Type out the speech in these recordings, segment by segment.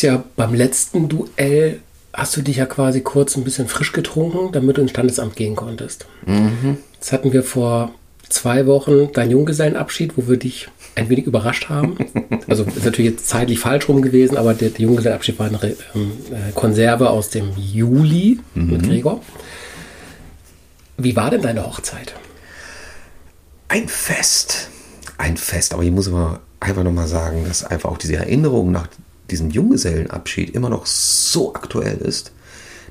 hast ja beim letzten Duell, hast du dich ja quasi kurz ein bisschen frisch getrunken, damit du ins Standesamt gehen konntest. Mhm. Das hatten wir vor zwei Wochen, dein Junggesellenabschied, wo wir dich ein wenig überrascht haben. Also ist natürlich jetzt zeitlich falsch rum gewesen, aber der, der Junggesellenabschied war eine ähm, äh, Konserve aus dem Juli mhm. mit Gregor. Wie war denn deine Hochzeit? Ein Fest. Ein Fest. Aber ich muss aber einfach nochmal sagen, dass einfach auch diese Erinnerung nach diesem Junggesellenabschied immer noch so aktuell ist.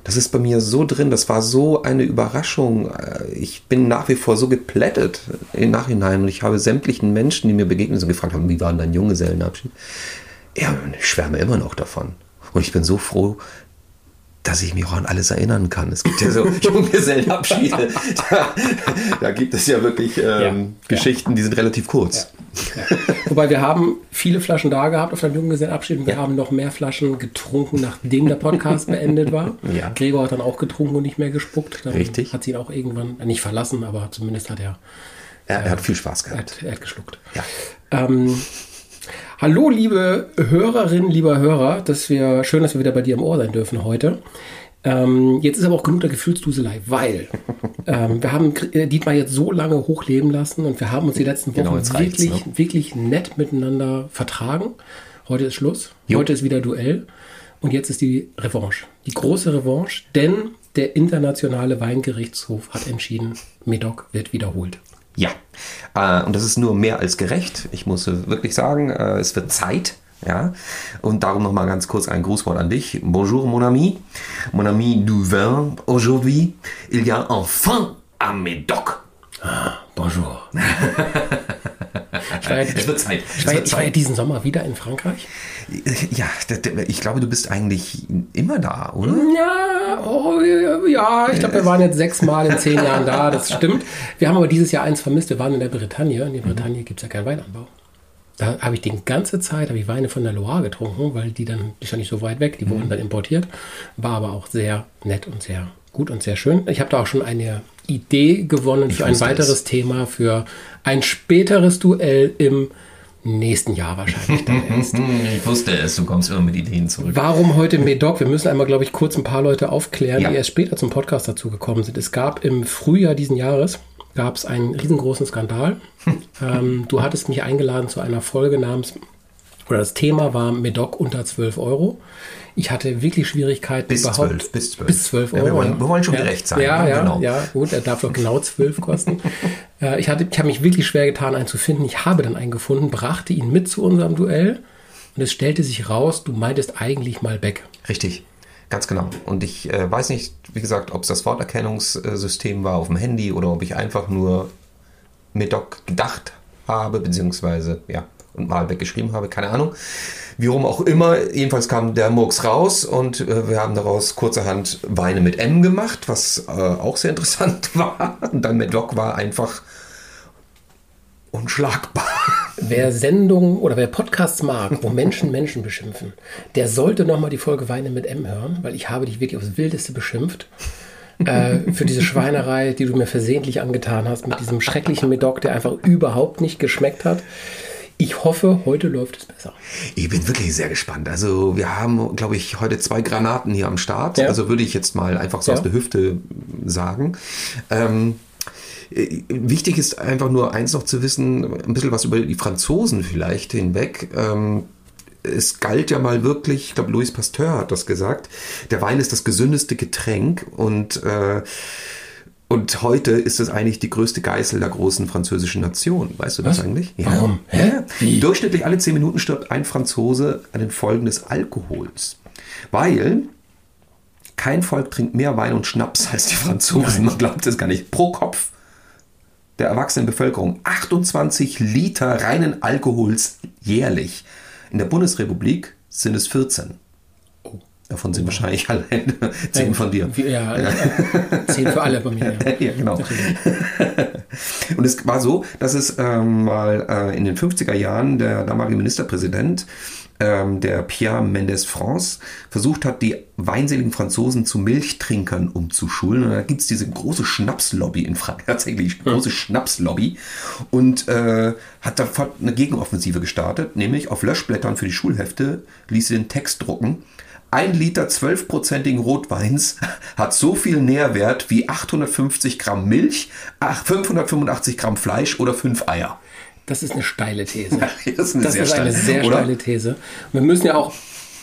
Das ist bei mir so drin, das war so eine Überraschung. Ich bin nach wie vor so geplättet im Nachhinein und ich habe sämtlichen Menschen, die mir begegnet sind, gefragt haben, wie war denn dein Junggesellenabschied? Ja, ich schwärme immer noch davon. Und ich bin so froh, dass ich mich auch an alles erinnern kann. Es gibt ja so Junggesellenabschiede. da, da gibt es ja wirklich ähm, ja, Geschichten, die sind relativ kurz. Ja, Wobei wir haben viele Flaschen da gehabt auf dem Junggesellenabschied und wir haben noch mehr Flaschen getrunken, nachdem der Podcast beendet war. Ja. Gregor hat dann auch getrunken und nicht mehr gespuckt. Dann Richtig. Hat sie ihn auch irgendwann nicht verlassen, aber zumindest hat er. er hat viel Spaß gehabt. Er hat, er hat geschluckt. Ja. Ähm, Hallo, liebe Hörerinnen, lieber Hörer, dass wir, schön, dass wir wieder bei dir im Ohr sein dürfen heute. Ähm, jetzt ist aber auch genug der Gefühlsduselei, weil ähm, wir haben äh, Dietmar jetzt so lange hochleben lassen und wir haben uns die letzten Wochen Genau, wirklich, ne? wirklich nett miteinander vertragen. Heute ist Schluss. Jo. Heute ist wieder Duell. Und jetzt ist die Revanche. Die große Revanche, denn der internationale Weingerichtshof hat entschieden, Medoc wird wiederholt. Ja, äh, und das ist nur mehr als gerecht. Ich muss wirklich sagen, äh, es wird Zeit. Ja, und darum nochmal ganz kurz ein Grußwort an dich. Bonjour, mon ami. Mon ami du vin. Aujourd'hui, il y a enfin un Médoc. Bonjour. Ich war, ja, Es wird Zeit. ich Es war, ja- wird ich war ja Zeit. diesen Sommer wieder in Frankreich. Ja, ich glaube, du bist eigentlich immer da, oder? Ja, oh, ja, ich glaube, wir waren jetzt sechsmal in zehn Jahren da, das stimmt. Wir haben aber dieses Jahr eins vermisst, wir waren in der Bretagne. In der Bretagne gibt es ja keinen Weinanbau. Da habe ich die ganze Zeit habe ich Weine von der Loire getrunken, weil die dann, die ist ja nicht so weit weg, die wurden dann importiert. War aber auch sehr nett und sehr gut und sehr schön. Ich habe da auch schon eine Idee gewonnen für ein weiteres es. Thema, für ein späteres Duell im nächsten Jahr wahrscheinlich dann erst. Ich wusste es, du kommst immer mit Ideen zurück. Warum heute Medoc? Wir müssen einmal, glaube ich, kurz ein paar Leute aufklären, Ja. die erst später zum Podcast dazu gekommen sind. Es gab im Frühjahr diesen Jahres gab es einen riesengroßen Skandal. ähm, du hattest mich eingeladen zu einer Folge namens, oder das Thema war Medoc unter 12 Euro. Ich hatte wirklich Schwierigkeiten Bis überhaupt. 12, bis 12. Bis 12 Ja, Euro. wir wollen- wir wollen schon ja. gerecht sein, Ja, ne? ja, Genau. ja, gut, er darf doch genau 12 kosten. äh, ich hatte, ich habe mich wirklich schwer getan, einen zu finden. Ich habe dann einen gefunden, brachte ihn mit zu unserem Duell und es stellte sich raus, du meintest eigentlich mal Beck. Richtig, ganz genau. Und ich äh, weiß nicht, wie gesagt, ob es das Worterkennungssystem war auf dem Handy oder ob ich einfach nur Medoc gedacht habe, beziehungsweise, ja, und mal weggeschrieben habe, keine Ahnung. Wie rum auch immer, jedenfalls kam der Murks raus und äh, wir haben daraus kurzerhand Weine mit M gemacht, was äh, auch sehr interessant war. Und dann Medoc war einfach unschlagbar. Wer Sendungen oder wer Podcasts mag, wo Menschen Menschen beschimpfen, der sollte nochmal die Folge Weine mit M hören, weil ich habe dich wirklich aufs Wildeste beschimpft. äh, für diese Schweinerei, die du mir versehentlich angetan hast, mit diesem schrecklichen Medoc, der einfach überhaupt nicht geschmeckt hat. Ich hoffe, heute läuft es besser. Ich bin wirklich sehr gespannt. Also wir haben, glaube ich, heute zwei Granaten hier am Start. Ja. Also würde ich jetzt mal einfach so Ja. aus der Hüfte sagen. Ähm, äh, wichtig ist einfach nur eins noch zu wissen, ein bisschen was über die Franzosen vielleicht hinweg. Ähm, es galt ja mal wirklich, ich glaube, Louis Pasteur hat das gesagt, der Wein ist das gesündeste Getränk und äh, und heute ist es eigentlich die größte Geißel der großen französischen Nation. Weißt du das Was? eigentlich? Warum? Hä? Ja. Durchschnittlich alle 10 Minuten stirbt ein Franzose an den Folgen des Alkohols. Weil kein Volk trinkt mehr Wein und Schnaps als die Franzosen. Man glaubt es gar nicht. Pro Kopf der erwachsenen Bevölkerung 28 Liter reinen Alkohols jährlich. In der Bundesrepublik sind es 14. Davon sind wahrscheinlich allein 10 von dir. Ja, äh, zehn für alle bei mir. Ja. Ja, genau. Und es war so, dass es ähm, mal äh, in den 50er Jahren der damalige Ministerpräsident ähm, der Pierre Mendes France versucht hat, die weinseligen Franzosen zu Milchtrinkern umzuschulen. Und da gibt es diese große Schnapslobby in Frankreich, tatsächlich große Schnapslobby. Und äh, hat sofort eine Gegenoffensive gestartet, nämlich auf Löschblättern für die Schulhefte ließ sie den Text drucken. Ein Liter 12-prozentigen Rotweins hat so viel Nährwert wie 850 Gramm Milch, 585 Gramm Fleisch oder 5 Eier. Das ist eine steile These. das ist eine das sehr, ist eine steile, sehr steile These. Wir müssen ja auch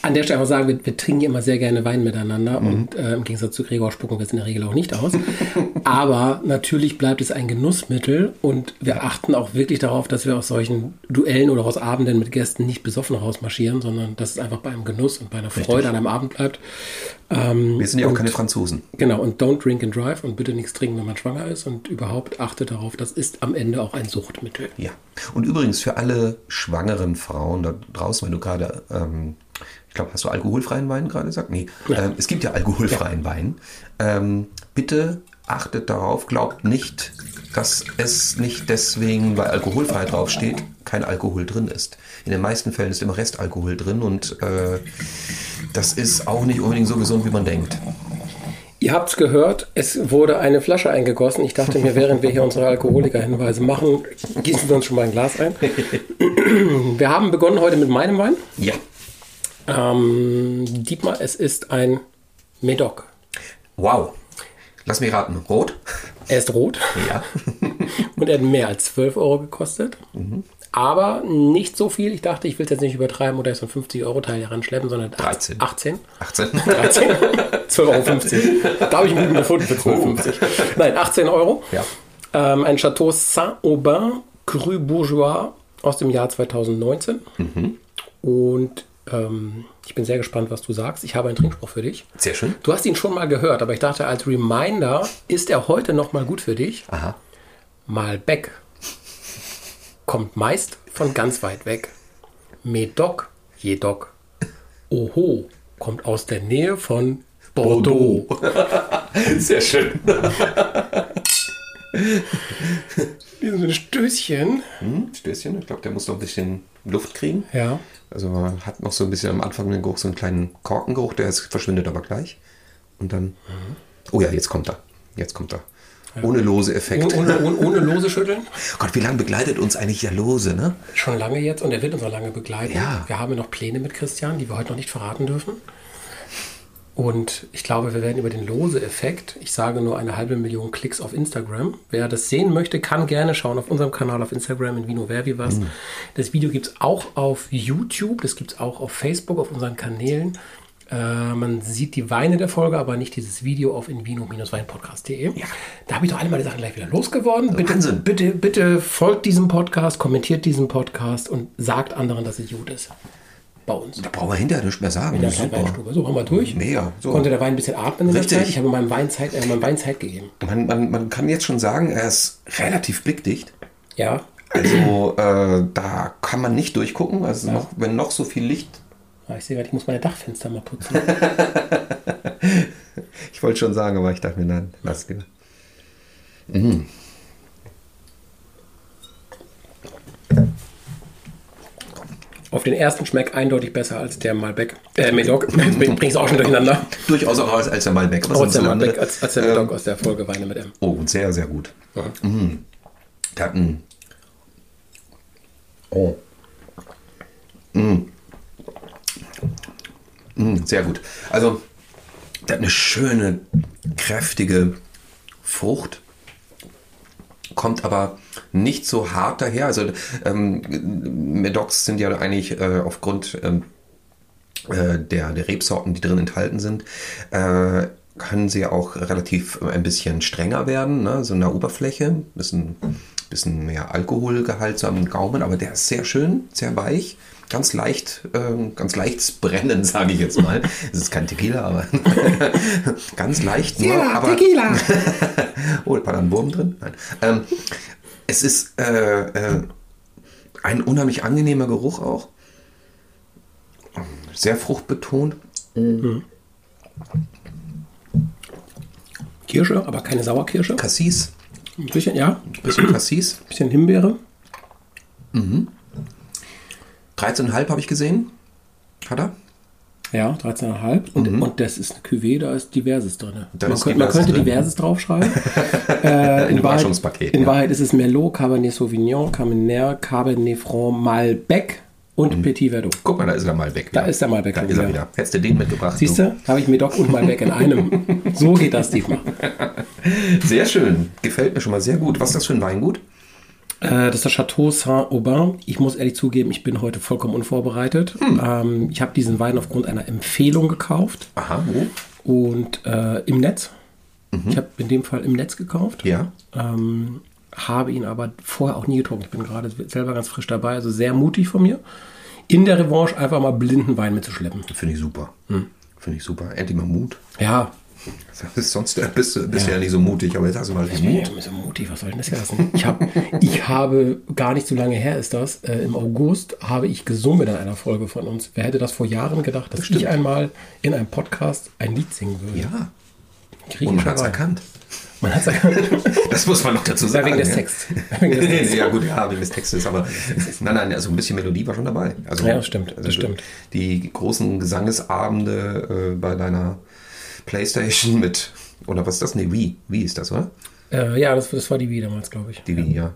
an der Stelle einfach sagen, wir, wir trinken immer sehr gerne Wein miteinander Mhm. und äh, im Gegensatz zu Gregor spucken wir es in der Regel auch nicht aus. Aber natürlich bleibt es ein Genussmittel und wir achten auch wirklich darauf, dass wir aus solchen Duellen oder aus Abenden mit Gästen nicht besoffen rausmarschieren, sondern dass es einfach bei einem Genuss und bei einer Freude an einem Abend bleibt. Ähm, Wir sind ja auch und- keine Franzosen. Genau, und don't drink and drive und bitte nichts trinken, wenn man schwanger ist und überhaupt achtet darauf, das ist am Ende auch ein Suchtmittel. Ja. Und übrigens für alle schwangeren Frauen da draußen, wenn du gerade, ähm, ich glaube, hast du alkoholfreien Wein gerade gesagt? Nee. Ähm, es gibt ja alkoholfreien Wein. Ähm, bitte achtet darauf, glaubt nicht, dass es nicht deswegen, weil alkoholfrei draufsteht, kein Alkohol drin ist. In den meisten Fällen ist immer Restalkohol drin und äh, das ist auch nicht unbedingt so gesund, wie man denkt. Ihr habt's gehört, es wurde eine Flasche eingegossen. Ich dachte mir, während wir hier unsere Alkoholiker-Hinweise machen, gießen wir uns schon mal ein Glas ein. Wir haben begonnen heute mit meinem Wein. Ja. Ähm, Dietmar, es ist ein Medoc. Wow. Lass mich raten. Rot? Er ist rot Ja. und er hat mehr als 12 Euro gekostet. Aber nicht so viel. Ich dachte, ich will es jetzt nicht übertreiben oder so ein 50-Euro-Teil heranschleppen, sondern 13. 18. 18. 13? 12,50 Euro. Da habe ich einen guten gefunden für 12,50. Nein, 18 Euro. Ja. Ähm, ein Chateau Saint-Aubin Cru Bourgeois aus dem Jahr 2019. Und ähm, ich bin sehr gespannt, was du sagst. Ich habe einen Trinkspruch für dich. Sehr schön. Du hast ihn schon mal gehört, aber ich dachte, als Reminder ist er heute noch mal gut für dich. Aha. Malbec kommt meist von ganz weit weg. Medoc jedoch. Oho kommt aus der Nähe von Bordeaux. Sehr schön. Wie so ein Stößchen. Hm, Stößchen. Ich glaube, der muss noch ein bisschen Luft kriegen. Ja. Also man hat noch so ein bisschen am Anfang den Geruch, so einen kleinen Korkengeruch, der ist, verschwindet aber gleich. Und dann. Oh ja, jetzt kommt er. Jetzt kommt er. Ohne lose Effekt. Ohne, ohne, ohne lose schütteln. Gott, wie lange begleitet uns eigentlich der Lose, ne? Schon lange jetzt und er wird uns noch lange begleiten. Ja. Wir haben noch Pläne mit Christian, die wir heute noch nicht verraten dürfen. Und ich glaube, wir werden über den Lose-Effekt, ich sage nur eine halbe Million Klicks auf Instagram. Wer das sehen möchte, kann gerne schauen auf unserem Kanal auf Instagram in Vino Vervi was. Das Video gibt es auch auf YouTube, das gibt es auch auf Facebook, auf unseren Kanälen. Äh, man sieht die Weine der Folge, aber nicht dieses Video auf invino-weinpodcast.de. Ja. Da habe ich doch alle meine Sachen gleich wieder losgeworden. Bitte, Wahnsinn. bitte, bitte folgt diesem Podcast, kommentiert diesen Podcast und sagt anderen, dass es gut ist. Bei uns. Da brauchen wir hinterher nicht mehr sagen. In der Super. Weinstube. So, haben wir durch. Mega. So. Konnte der Wein ein bisschen atmen in der Richtig. Zeit. Ich habe meinem Wein Zeit, äh, meinem Wein Zeit gegeben. Man, man, man kann jetzt schon sagen, er ist relativ blickdicht. Ja. Also äh, da kann man nicht durchgucken. Also noch, wenn noch so viel Licht. Ah, Ich sehe gerade, ich muss meine Dachfenster mal putzen. Ich wollte schon sagen, aber ich dachte mir, nein, lass lieber. Auf den ersten schmeckt eindeutig besser als der Malbec. Äh, Medoc. Jetzt bring ich es auch schon durcheinander. Durchaus auch als, als der Malbec. Was Als der Malbec, als, als der Medoc aus der Folge Weine mit M. Oh, sehr, sehr gut. Mhm. Der hat einen. Oh. Mm. Mm, sehr gut. Also, der hat eine schöne, kräftige Frucht. Kommt aber nicht so hart daher. Also, ähm, Medocs sind ja eigentlich äh, aufgrund ähm, äh, der, der Rebsorten, die drin enthalten sind, äh, können sie auch relativ äh, ein bisschen strenger werden, ne? so in der Oberfläche, bisschen, bisschen mehr Alkoholgehalt so am Gaumen, aber der ist sehr schön, sehr weich, ganz leicht, ähm, ganz leichtes Brennen, sage ich jetzt mal. Es ist kein Tequila, aber ganz leicht, nur, aber Tequila. oh, war da ein Wurm drin? Nein. Ähm, es ist äh, äh, ein unheimlich angenehmer Geruch auch. Sehr fruchtbetont. Kirsche, aber keine Sauerkirsche. Cassis. Ein bisschen, ja. Ein bisschen Cassis. Ein bisschen Himbeere. 13,5 habe ich gesehen. Hat er? Ja, 13,5. Und, und das ist eine Cuvée, da ist Diverses drin. Da Man, könnte, man Diverses könnte drin. Diverses draufschreiben. äh, in Wahrheit, in ja. Wahrheit ist es Merlot, Cabernet Sauvignon, Cabernet, Cabernet Franc, Malbec und Petit Verdot. Guck mal, da ist er mal weg. Da ist der Malbec Da ist er wieder. Hättest du den mitgebracht? Siehst du, habe ich Medoc und Malbec in einem. So geht das diesmal. Sehr schön. Gefällt mir schon mal sehr gut. Was ist das für ein Weingut? Äh, das ist das Chateau Saint-Aubin. Ich muss ehrlich zugeben, ich bin heute vollkommen unvorbereitet. Hm. Ähm, ich habe diesen Wein aufgrund einer Empfehlung gekauft Aha, wo? und äh, im Netz. Ich habe in dem Fall im Netz gekauft. Mhm. Ja. Ähm, habe ihn aber vorher auch nie getrunken. Ich bin gerade selber ganz frisch dabei, also sehr mutig von mir. In der Revanche einfach mal blinden Wein mitzuschleppen. Finde ich super. Hm. Finde ich super. Endlich mal Mut. Ja, sonst bist du bist du ja. nicht so mutig, aber jetzt hast du mal ich Mut. bin so mutig, was soll denn das heißen? Ich, hab, ich habe, gar nicht so lange her ist das, äh, im August habe ich gesungen in einer Folge von uns. Wer hätte das vor Jahren gedacht, dass ich einmal in einem Podcast ein Lied singen würde? Ja. Griechischer Und man hat es erkannt. Man hat es erkannt. Das muss man noch dazu sagen. wegen des ja. Des Texts. ja gut, ja, wegen des Textes, aber nein, nein, also ein bisschen Melodie war schon dabei. Also, Ja, das stimmt, das also stimmt. Die großen Gesangesabende äh, bei deiner Playstation mit, oder was ist das? Nee, Wii. Wii ist das, oder? Äh, ja, das, das war die Wii damals, glaube ich. Die Wii, ja.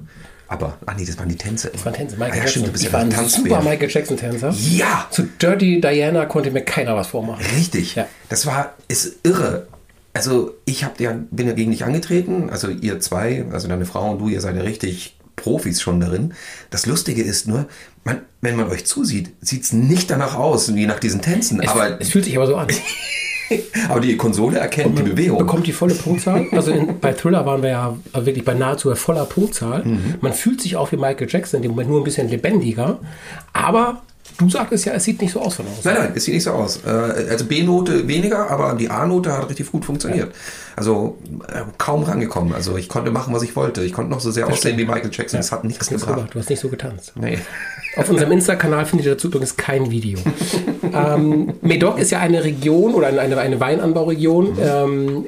Aber, ach nee, das waren die Tänze. Das war ein Tänzer. Ah, Michael ja, Jackson. stimmt, du bist ich ja war ein super Michael Jackson-Tänzer. Ja! Zu Dirty Diana konnte mir keiner was vormachen. Richtig. Ja. Das war, ist irre. Also ich hab ja, bin ja gegen dich angetreten, also ihr zwei, also deine Frau und du, ihr seid ja richtig Profis schon darin. Das Lustige ist nur, man, wenn man euch zusieht, sieht's nicht danach aus, wie nach diesen Tänzen, Es, aber, es fühlt sich aber so an. aber die Konsole erkennt die Bewegung. Bekommt die volle Punktzahl. Also in, bei Thriller waren wir ja wirklich bei nahezu voller Punktzahl. Mhm. Man fühlt sich auch wie Michael Jackson, in dem Moment nur ein bisschen lebendiger. Aber du sagtest ja, es sieht nicht so aus von außen. Nein, nein, es sieht nicht so aus. Äh, Also B-Note weniger, aber die A-Note hat richtig gut funktioniert. Also äh, kaum rangekommen. Also ich konnte machen, was ich wollte. Ich konnte noch so sehr aussehen wie Michael Jackson. Es hat nichts Nichts gebracht. gemacht. Du hast nicht so getanzt. Nee. Auf unserem Insta-Kanal findet ihr dazu übrigens kein Video. ähm, Medoc ist ja eine Region oder eine, eine Weinanbauregion, ähm,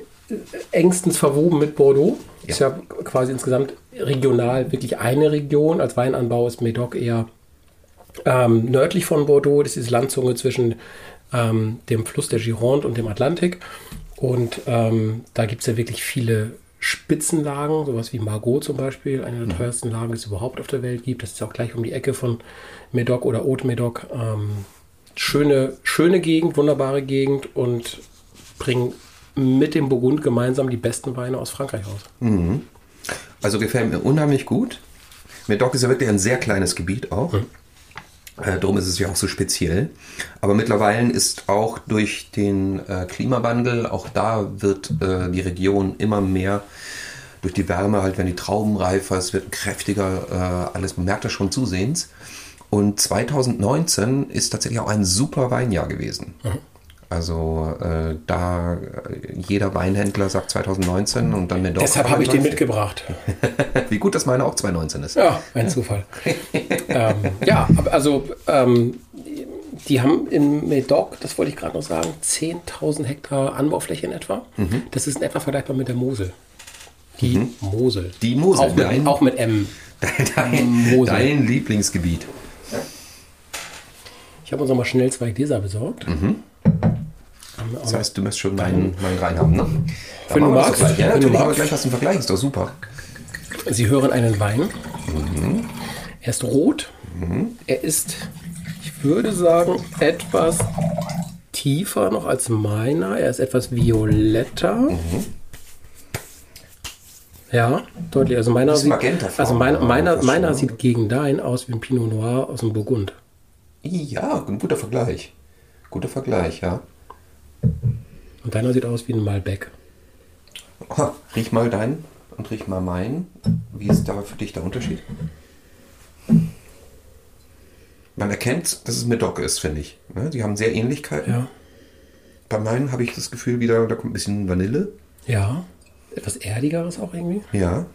engstens verwoben mit Bordeaux. Ist ja quasi insgesamt regional wirklich eine Region. Als Weinanbau ist Medoc eher ähm, nördlich von Bordeaux. Das ist Landzunge zwischen ähm, dem Fluss der Gironde und dem Atlantik. Und ähm, da gibt es ja wirklich viele Spitzenlagen, sowas wie Margaux zum Beispiel, eine der teuersten Lagen, die es überhaupt auf der Welt gibt. Das ist auch gleich um die Ecke von Medoc oder Haute Medoc. Ähm, schöne, schöne Gegend, wunderbare Gegend und bringen mit dem Burgund gemeinsam die besten Weine aus Frankreich raus. Also gefällt mir unheimlich gut. Medoc ist ja wirklich ein sehr kleines Gebiet auch. Äh, darum ist es ja auch so speziell. Aber mittlerweile ist auch durch den äh, Klimawandel, auch da wird äh, die Region immer mehr durch die Wärme, halt wenn die Trauben reifer, es wird kräftiger, äh, alles, man merkt das schon zusehends. Und 2019 ist tatsächlich auch ein super Weinjahr gewesen. Also äh, da äh, jeder Weinhändler sagt 2019 und dann Medoc. Deshalb habe ich den 2019. mitgebracht. Wie gut, dass meine auch 2019 ist. Ja, ein Zufall. ähm, ja, also ähm, die haben in Medoc, das wollte ich gerade noch sagen, 10.000 Hektar Anbaufläche in etwa. Das ist in etwa vergleichbar mit der Mosel. Die Mosel. Die Mosel, Auch mit, dein- auch mit M. Dein, Mosel. dein Lieblingsgebiet. Ich habe uns noch mal schnell zwei Gläser besorgt. Auch Das heißt, du möchtest schon meinen, meinen rein haben, ne? Wenn du magst, Gleich. Ja, wenn du magst. gleich hast du einen Vergleich, ist doch super. Sie hören einen Wein. Er ist rot. Er ist, ich würde sagen, etwas tiefer noch als meiner. Er ist etwas violetter. Ja, deutlich. Also meiner, sieht, also aber meiner, meiner schon. sieht gegen dein aus wie ein Pinot Noir aus dem Burgund. Ja, ein guter Vergleich. Guter Vergleich, ja. Und deiner sieht aus wie ein Malbec. Oh, riech mal deinen und riech mal meinen. Wie ist da für dich der Unterschied? Man erkennt, dass es Medoc ist, finde ich. Ne? Die haben sehr Ähnlichkeiten. Ja. Bei meinen habe ich das Gefühl wieder, da kommt ein bisschen Vanille. Ja. Etwas erdigeres auch irgendwie. Ja.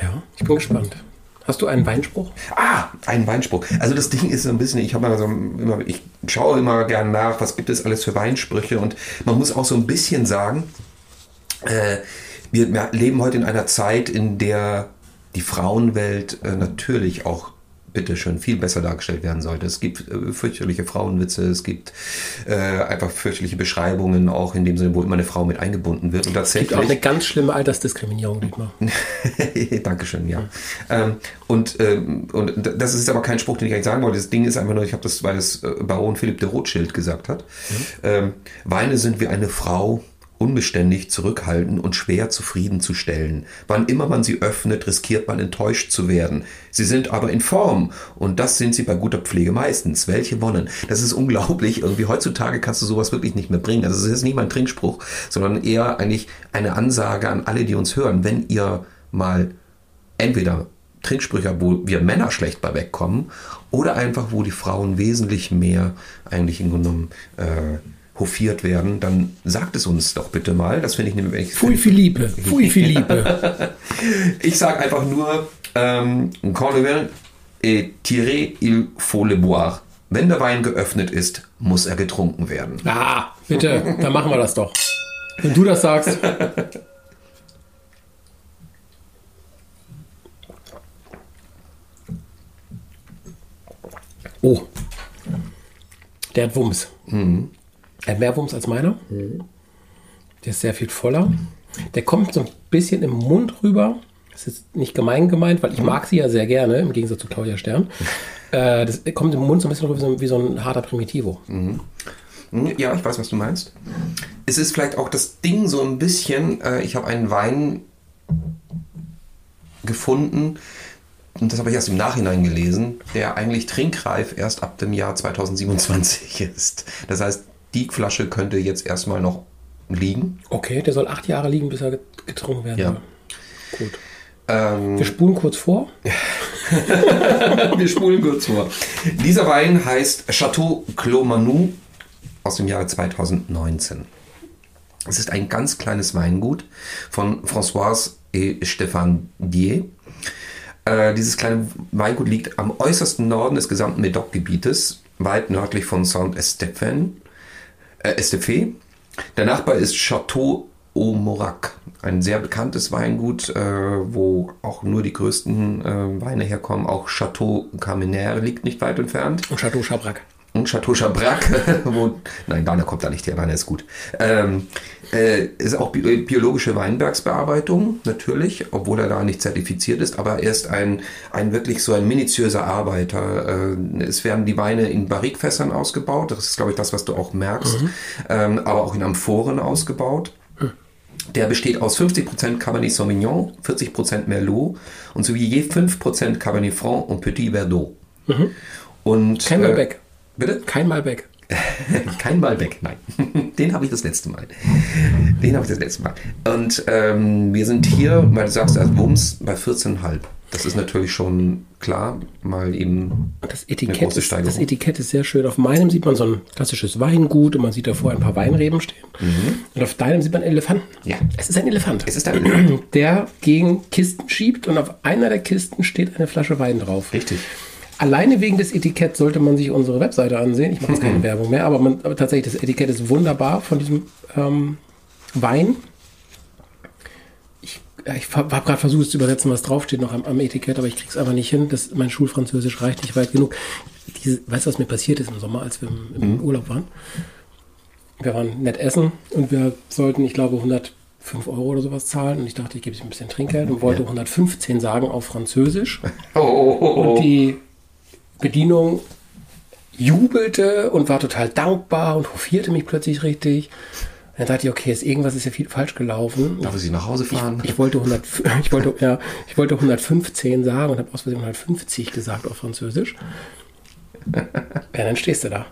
Ja, ich bin gespannt. Hast du einen Weinspruch? Ah, ein Weinspruch. Also das Ding ist so ein bisschen, ich habe mal so immer, ich schaue immer gern nach, was gibt es alles für Weinsprüche und man muss auch so ein bisschen sagen, äh, wir, wir leben heute in einer Zeit, in der die Frauenwelt äh, natürlich auch bitte schön viel besser dargestellt werden sollte. Es gibt äh, fürchterliche Frauenwitze, es gibt äh, einfach fürchterliche Beschreibungen, auch in dem Sinne, wo immer eine Frau mit eingebunden wird. Und Es gibt auch eine ganz schlimme Altersdiskriminierung, Dietmar. Dankeschön, ja. Ähm, und, ähm, und das ist aber kein Spruch, den ich eigentlich sagen wollte. Das Ding ist einfach nur, ich habe das, weil das äh, Baron Philipp de Rothschild gesagt hat. Ähm, Weine sind wie eine Frau, unbeständig, zurückhaltend und schwer zufriedenzustellen. Wann immer man sie öffnet, riskiert man enttäuscht zu werden. Sie sind aber in Form und das sind sie bei guter Pflege meistens. Welche Wonnen? Das ist unglaublich. Irgendwie heutzutage kannst du sowas wirklich nicht mehr bringen. Also es ist nicht mal ein Trinkspruch, sondern eher eigentlich eine Ansage an alle, die uns hören. Wenn ihr mal entweder Trinksprüche, wo wir Männer schlecht bei wegkommen, oder einfach, wo die Frauen wesentlich mehr eigentlich im Grunde genommen äh, hofiert werden, dann sagt es uns doch bitte mal. Das finde ich nämlich. Pfui Philippe, Pfui Philippe. ich sage einfach nur, ähm, quand le vin est tiré, il faut le boire. Wenn der Wein geöffnet ist, muss er getrunken werden. Ah, bitte, dann machen wir das doch. Wenn du das sagst. Oh. Der hat Wumms. Er hat mehr Wumms als meiner. Der ist sehr viel voller. Der kommt so ein bisschen im Mund rüber. Das ist nicht gemein gemeint, weil ich mag sie ja sehr gerne, im Gegensatz zu Claudia Stern. Äh, das kommt im Mund so ein bisschen rüber wie so, wie so ein harter Primitivo. Hm, Ja, ich weiß, was du meinst. Es ist vielleicht auch das Ding so ein bisschen, äh, ich habe einen Wein gefunden, und das habe ich erst im Nachhinein gelesen, der eigentlich trinkreif erst ab dem Jahr 2027 ist. Das heißt, die Flasche könnte jetzt erstmal noch liegen. Okay, der soll acht Jahre liegen, bis er get- getrunken werden Ja. soll. Gut. Ähm, Wir spulen kurz vor. Wir spulen kurz vor. Dieser Wein heißt Chateau Clos Manu aus dem Jahre 2019. Es ist ein ganz kleines Weingut von Françoise et Stéphane Dier. Äh, dieses kleine Weingut liegt am äußersten Norden des gesamten Medoc-Gebietes, weit nördlich von Saint-Estèphe. Äh, Estèphe. Der Nachbar ist Chateau Aumorac, ein sehr bekanntes Weingut, äh, wo auch nur die größten äh, Weine herkommen. Auch Chateau Carmenère liegt nicht weit entfernt. Und Chateau Chabrac. Und Chateau Chabrac, wo, nein, Dana kommt da nicht her, Dana ist gut. Ähm, äh, ist auch bi biologische Weinbergsbearbeitung, natürlich, obwohl er da nicht zertifiziert ist, aber er ist ein, ein wirklich so ein minutiöser Arbeiter. Äh, es werden die Weine in Barrikfässern ausgebaut, das ist, glaube ich, das, was du auch merkst, ähm, aber auch in Amphoren ausgebaut. Der besteht aus 50% Cabernet Sauvignon, 40% Merlot und sowie je 5% Cabernet Franc und Petit Verdot. Und, Kein äh, Malbec. Bitte? Kein Malbec. Kein Malbec, nein. Den habe ich das letzte Mal. Den habe ich das letzte Mal. Und ähm, wir sind hier, weil du sagst, als Wumms bei 14,5. Das ist natürlich schon klar, mal eben Das eine Etikett, große ist, das Etikett ist sehr schön. Auf meinem sieht man so ein klassisches Weingut und man sieht davor ein paar Weinreben stehen. Und auf deinem sieht man einen Elefanten. Ja. Es ist ein Elefant. Es ist ein Elefant. Der gegen Kisten schiebt und auf einer der Kisten steht eine Flasche Wein drauf. Richtig. Alleine wegen des Etiketts sollte man sich unsere Webseite ansehen. Ich mache jetzt keine Werbung mehr, aber, man, aber tatsächlich, das Etikett ist wunderbar von diesem ähm, Wein. Ich, ja, ich habe gerade versucht es zu übersetzen, was draufsteht noch am, am Etikett, aber ich krieg's einfach nicht hin. Das, mein Schulfranzösisch reicht nicht weit genug. Diese, weißt du, was mir passiert ist im Sommer, als wir im, im Urlaub waren? Wir waren nett essen und wir sollten, ich glaube, 105 Euro oder sowas zahlen. Und ich dachte, ich gebe ihm ein bisschen Trinkgeld und wollte 115 sagen auf Französisch. Oh, oh, oh, oh. Und die Bedienung jubelte und war total dankbar und hofierte mich plötzlich richtig. Dann dachte ich, okay, ist, irgendwas ist ja viel falsch gelaufen. Darf ich Sie nach Hause fahren? Ich wollte, 100, ich, wollte, ja, ich wollte 115 sagen und habe aus Versehen 150 gesagt auf Französisch. Ja, dann stehst du da.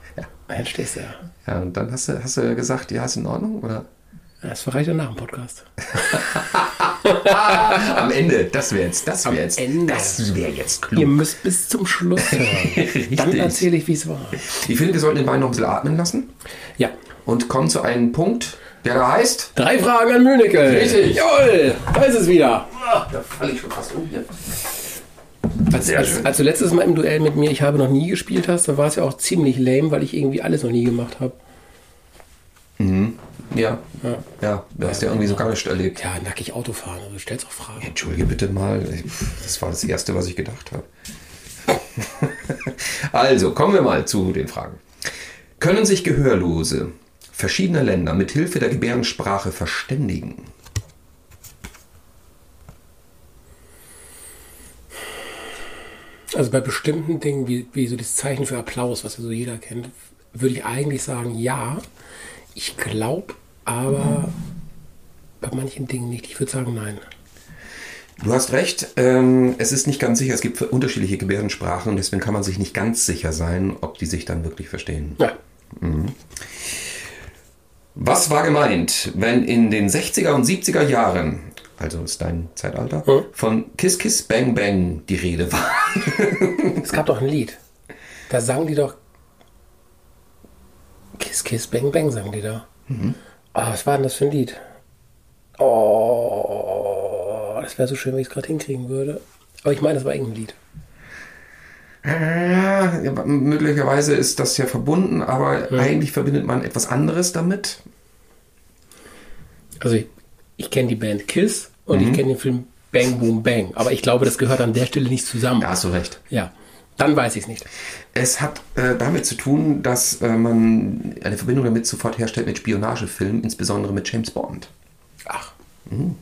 Dann stehst du da. ja, und dann hast du, hast du gesagt, ja, ist in Ordnung? Oder? Ja, Das verreicht dann nach dem Podcast. Am Ende, das wäre jetzt, das wäre jetzt, Ende. das wäre jetzt klug. Ihr müsst bis zum Schluss hören. Dann erzähle ich, wie es war. Ich finde, wir sollten den Wein noch ein bisschen atmen lassen Ja. und kommen zu einem Punkt, der da heißt. Drei Fragen an Münike. Richtig. Jawohl, da ist es wieder. Da falle ich schon fast um hier. Als, als, als du letztes Mal im Duell mit mir Ich habe noch nie gespielt hast, da war es ja auch ziemlich lame, weil ich irgendwie alles noch nie gemacht habe. Ja, ja, du hast ja irgendwie so gar nicht erlebt. Ja, nackig Autofahren, also du stellst auch Fragen. Entschuldige bitte mal, das war das Erste, was ich gedacht habe. also, kommen wir mal zu den Fragen. Können sich Gehörlose verschiedener Länder mit Hilfe der Gebärdensprache verständigen? Also bei bestimmten Dingen, wie, wie so das Zeichen für Applaus, was ja so jeder kennt, würde ich eigentlich sagen, ja. Ich glaube aber bei manchen Dingen nicht. Ich würde sagen, nein. Du hast recht, ähm, es ist nicht ganz sicher. Es gibt unterschiedliche Gebärdensprachen und deswegen kann man sich nicht ganz sicher sein, ob die sich dann wirklich verstehen. Ja. Was war gemeint, wenn in den 60er und 70er Jahren, also ist dein Zeitalter, Hm. von Kiss Kiss Bang Bang die Rede war? Es gab doch ein Lied. Da sangen die doch. Kiss, Kiss, Bang, Bang, sangen die da. Oh, was war denn das für ein Lied? Oh, das wäre so schön, wenn ich es gerade hinkriegen würde. Aber ich meine, das war irgendein Lied. Ja, möglicherweise ist das ja verbunden, aber eigentlich verbindet man etwas anderes damit. Also ich, ich kenne die Band Kiss und ich kenne den Film Bang, Boom, Bang. Aber ich glaube, das gehört an der Stelle nicht zusammen. Da hast du recht. Ja, dann weiß ich es nicht. Es hat äh, damit zu tun, dass äh, man eine Verbindung damit sofort herstellt mit Spionagefilmen, insbesondere mit James Bond. Ach. Wenn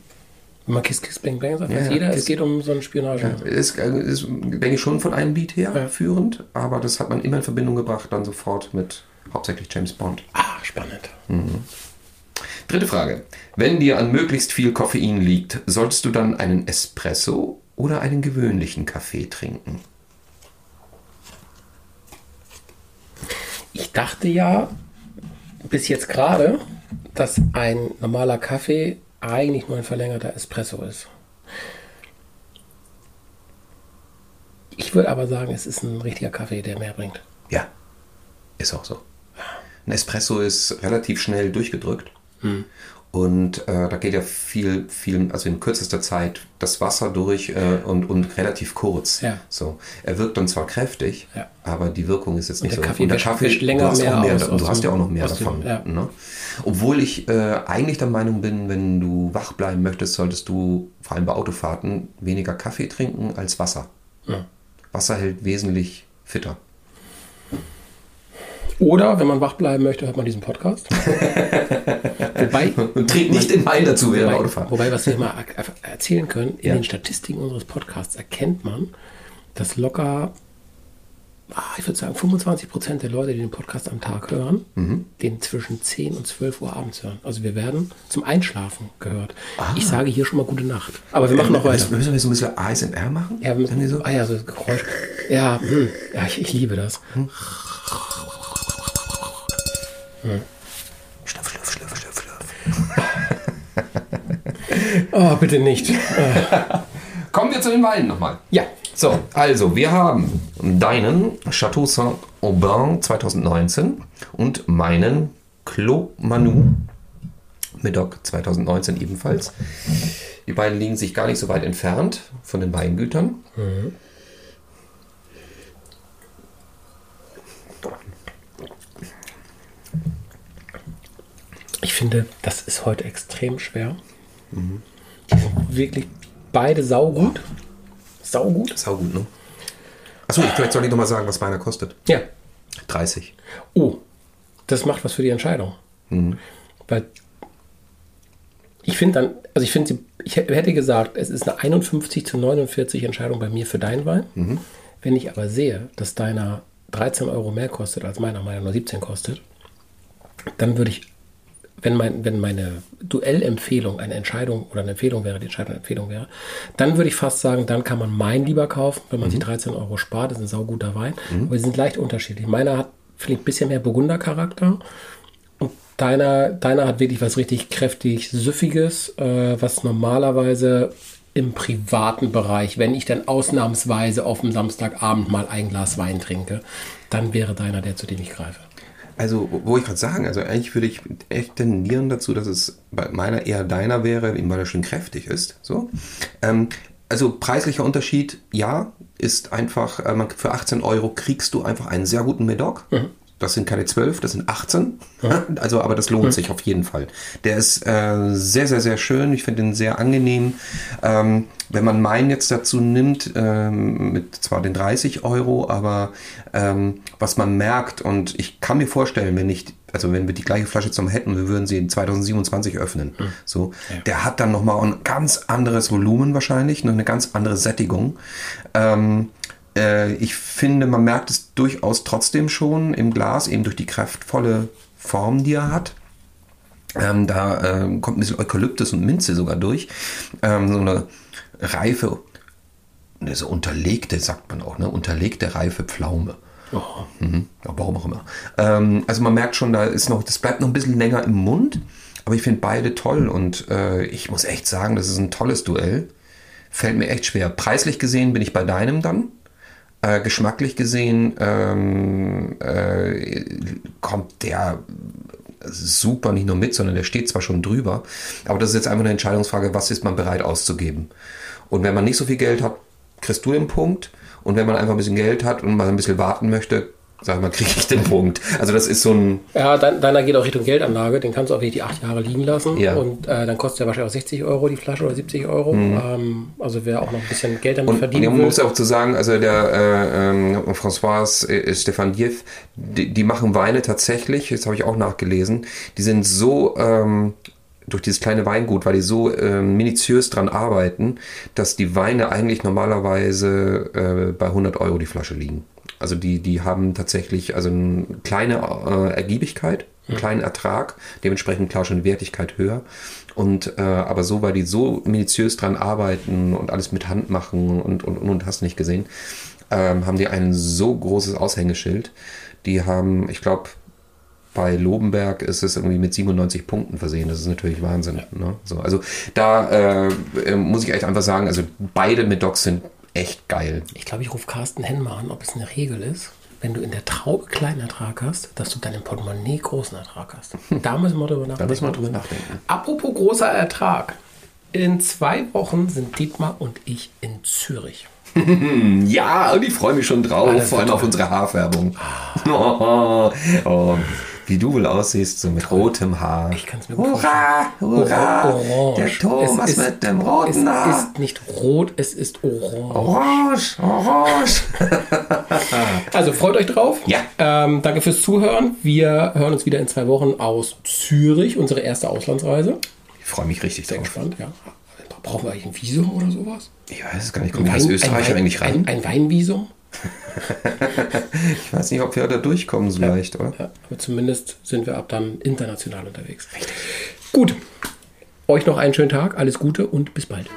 man Kiss, Kiss, Bang, Bang sagt, Ja, weiß ja, jeder, Kiss- es geht um so eine Spionage. Ist, äh, ist, denke ich, schon von einem Beat her Ja. führend, aber das hat man immer in Verbindung gebracht, dann sofort mit hauptsächlich James Bond. Ah, spannend. Dritte Frage. Wenn dir an möglichst viel Koffein liegt, solltest du dann einen Espresso oder einen gewöhnlichen Kaffee trinken? Ich dachte ja bis jetzt gerade, dass ein normaler Kaffee eigentlich nur ein verlängerter Espresso ist. Ich würde aber sagen, es ist ein richtiger Kaffee, der mehr bringt. Ja, ist auch so. Ein Espresso ist relativ schnell durchgedrückt. Und äh, da geht ja viel, viel, also in kürzester Zeit das Wasser durch äh, und, und relativ kurz. Ja. So. Er wirkt dann zwar kräftig, Ja. aber die Wirkung ist jetzt Und nicht der so. Kaffee und der wäscht- Kaffee, wäscht länger du hast mehr auch mehr, aus du hast ja auch noch mehr aus dem- davon. ja. Ne? Obwohl ich äh, eigentlich der Meinung bin, wenn du wach bleiben möchtest, solltest du vor allem bei Autofahrten weniger Kaffee trinken als Wasser. Wasser hält wesentlich fitter. Oder, wenn man wach bleiben möchte, hört man diesen Podcast. wobei, Und trink nicht den Wein dazu während wobei, Autofahrt. wobei, was wir mal er- er- erzählen können, in Ja. den Statistiken unseres Podcasts erkennt man, dass locker, ah, ich würde sagen, 25 Prozent der Leute, die den Podcast am Tag hören, Mhm. den zwischen 10 und 12 Uhr abends hören. Also wir werden zum Einschlafen gehört. Ah. Ich sage hier schon mal gute Nacht. Aber wir machen noch weiter. Müssen wir so ein bisschen ASMR machen? Ja, wir müssen, so, ah ja, so Geräusch. Ja, hm, ja ich, ich liebe das. Schlürf, schlürf, schlürf, schlürf, schlürf. Oh, bitte nicht. Kommen wir zu den Weinen nochmal. Ja, So, also wir haben deinen Chateau Saint-Aubin 2019 und meinen Clos Manu Medoc 2019 ebenfalls. Die beiden liegen sich gar nicht so weit entfernt von den Weingütern. ich finde, das ist heute extrem schwer. Die sind wirklich beide saugut. Saugut. Saugut, ne? Achso, ich, vielleicht soll ich nochmal sagen, was meiner kostet. Ja. 30. Oh, das macht was für die Entscheidung. Weil ich finde dann, also ich finde, sie- ich hätte gesagt, es ist eine 51 zu 49 Entscheidung bei mir für deinen Wein. Wenn ich aber sehe, dass deiner 13 Euro mehr kostet, als meiner, meiner nur 17 kostet, dann würde ich, wenn, mein, wenn meine Duellempfehlung eine Entscheidung oder eine Empfehlung wäre, die Entscheidung eine Empfehlung wäre, dann würde ich fast sagen, dann kann man meinen lieber kaufen, wenn man sich 13 Euro spart. Das ist ein sauguter Wein. Aber sie sind leicht unterschiedlich. Meiner hat vielleicht ein bisschen mehr Burgundercharakter und deiner, deiner hat wirklich was richtig kräftig Süffiges, äh, was normalerweise im privaten Bereich, wenn ich dann ausnahmsweise auf dem Samstagabend mal ein Glas Wein trinke, dann wäre deiner der, zu dem ich greife. Also, wo- ich gerade sagen, also eigentlich würde ich echt tendieren dazu, dass es bei meiner eher deiner wäre, weil er schön kräftig ist. So. Ähm, also preislicher Unterschied, ja, ist einfach, äh, für 18 Euro kriegst du einfach einen sehr guten Medoc. Das sind keine 12, das sind 18. Also, aber das lohnt sich auf jeden Fall. Der ist äh, sehr, sehr, sehr schön. Ich finde ihn sehr angenehm. Ähm, wenn man meinen jetzt dazu nimmt, ähm, mit zwar den 30 Euro, aber ähm, was man merkt, und ich kann mir vorstellen, wenn ich, also wenn wir die gleiche Flasche zum hätten, wir würden sie in 2027 öffnen. So, der hat dann nochmal ein ganz anderes Volumen wahrscheinlich, noch eine ganz andere Sättigung. Ähm, äh, ich finde, man merkt es durchaus trotzdem schon im Glas, eben durch die kraftvolle Form, die er hat. Ähm, da ähm, kommt ein bisschen Eukalyptus und Minze sogar durch. Ähm, so eine reife, ne, so unterlegte, sagt man auch, ne? Unterlegte reife Pflaume. Oh. Mhm. Ja, warum auch immer. Ähm, also man merkt schon, da ist noch, das bleibt noch ein bisschen länger im Mund, aber ich finde beide toll und äh, ich muss echt sagen, das ist ein tolles Duell. Fällt mir echt schwer. Preislich gesehen bin ich bei deinem dann. Äh, geschmacklich gesehen ähm, äh, kommt der super nicht nur mit, sondern der steht zwar schon drüber, aber das ist jetzt einfach eine Entscheidungsfrage, was ist man bereit auszugeben. Und wenn man nicht so viel Geld hat, kriegst du den Punkt. Und wenn man einfach ein bisschen Geld hat und mal ein bisschen warten möchte, sag mal, kriege ich den Punkt. Also das ist so ein... Ja, dein, deiner geht auch Richtung Geldanlage. Den kannst du auch wirklich die acht Jahre liegen lassen. Ja. Und äh, dann kostet der wahrscheinlich auch 60 Euro die Flasche oder 70 Euro. Ähm, also wer auch noch ein bisschen Geld damit Und, und verdienen man will. muss auch zu sagen, also der äh, ähm, François äh, Stefan Dief, die, die machen Weine tatsächlich, das habe ich auch nachgelesen, die sind so ähm, durch dieses kleine Weingut, weil die so ähm, minutiös dran arbeiten, dass die Weine eigentlich normalerweise äh, bei 100 Euro die Flasche liegen. Also die, die haben tatsächlich also eine kleine äh, Ergiebigkeit, einen kleinen Ertrag, dementsprechend klar schon Wertigkeit höher. Und äh, aber so, weil die so minutiös dran arbeiten und alles mit Hand machen und und und, und hast nicht gesehen, ähm, haben die ein so großes Aushängeschild. Die haben, ich glaube, bei Lobenberg ist es irgendwie mit 97 Punkten versehen. Das ist natürlich Wahnsinn. Ne? So, also da äh, äh, muss ich echt einfach sagen, also beide mit Docs sind echt geil. Ich glaube, ich rufe Carsten Henn an, ob es eine Regel ist, wenn du in der Traube kleinen Ertrag hast, dass du dann im Portemonnaie großen Ertrag hast. Da müssen wir drüber Da nachdenken. müssen wir drüber nachdenken. Apropos großer Ertrag. In zwei Wochen sind Dietmar und ich in Zürich. Ja, und ich freue mich schon drauf, Alles vor allem auf unsere Haarfärbung. Oh, oh, wie du wohl aussiehst, so mit rotem Haar. Ich kann's mir gut Hurra, hurra, Orange. der Thomas Es ist- mit dem roten Es Haar. ist nicht rot, es ist orange. Orange, orange. Also freut euch drauf. Ja. Ähm, danke fürs Zuhören. Wir hören uns wieder in zwei Wochen aus Zürich, unsere erste Auslandsreise. Ich freue mich richtig Sehr drauf. gespannt, ja. Brauchen wir eigentlich ein Visum oder sowas? Ich weiß es gar nicht. Kommen wir als Österreicher Wein- eigentlich rein? Ein, ein Weinvisum? Ich weiß nicht, ob wir da durchkommen so leicht, oder? Ja, aber zumindest sind wir ab dann international unterwegs. Richtig. Gut. Euch noch einen schönen Tag, alles Gute und bis bald.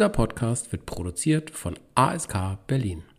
Dieser Podcast wird produziert von ASK Berlin.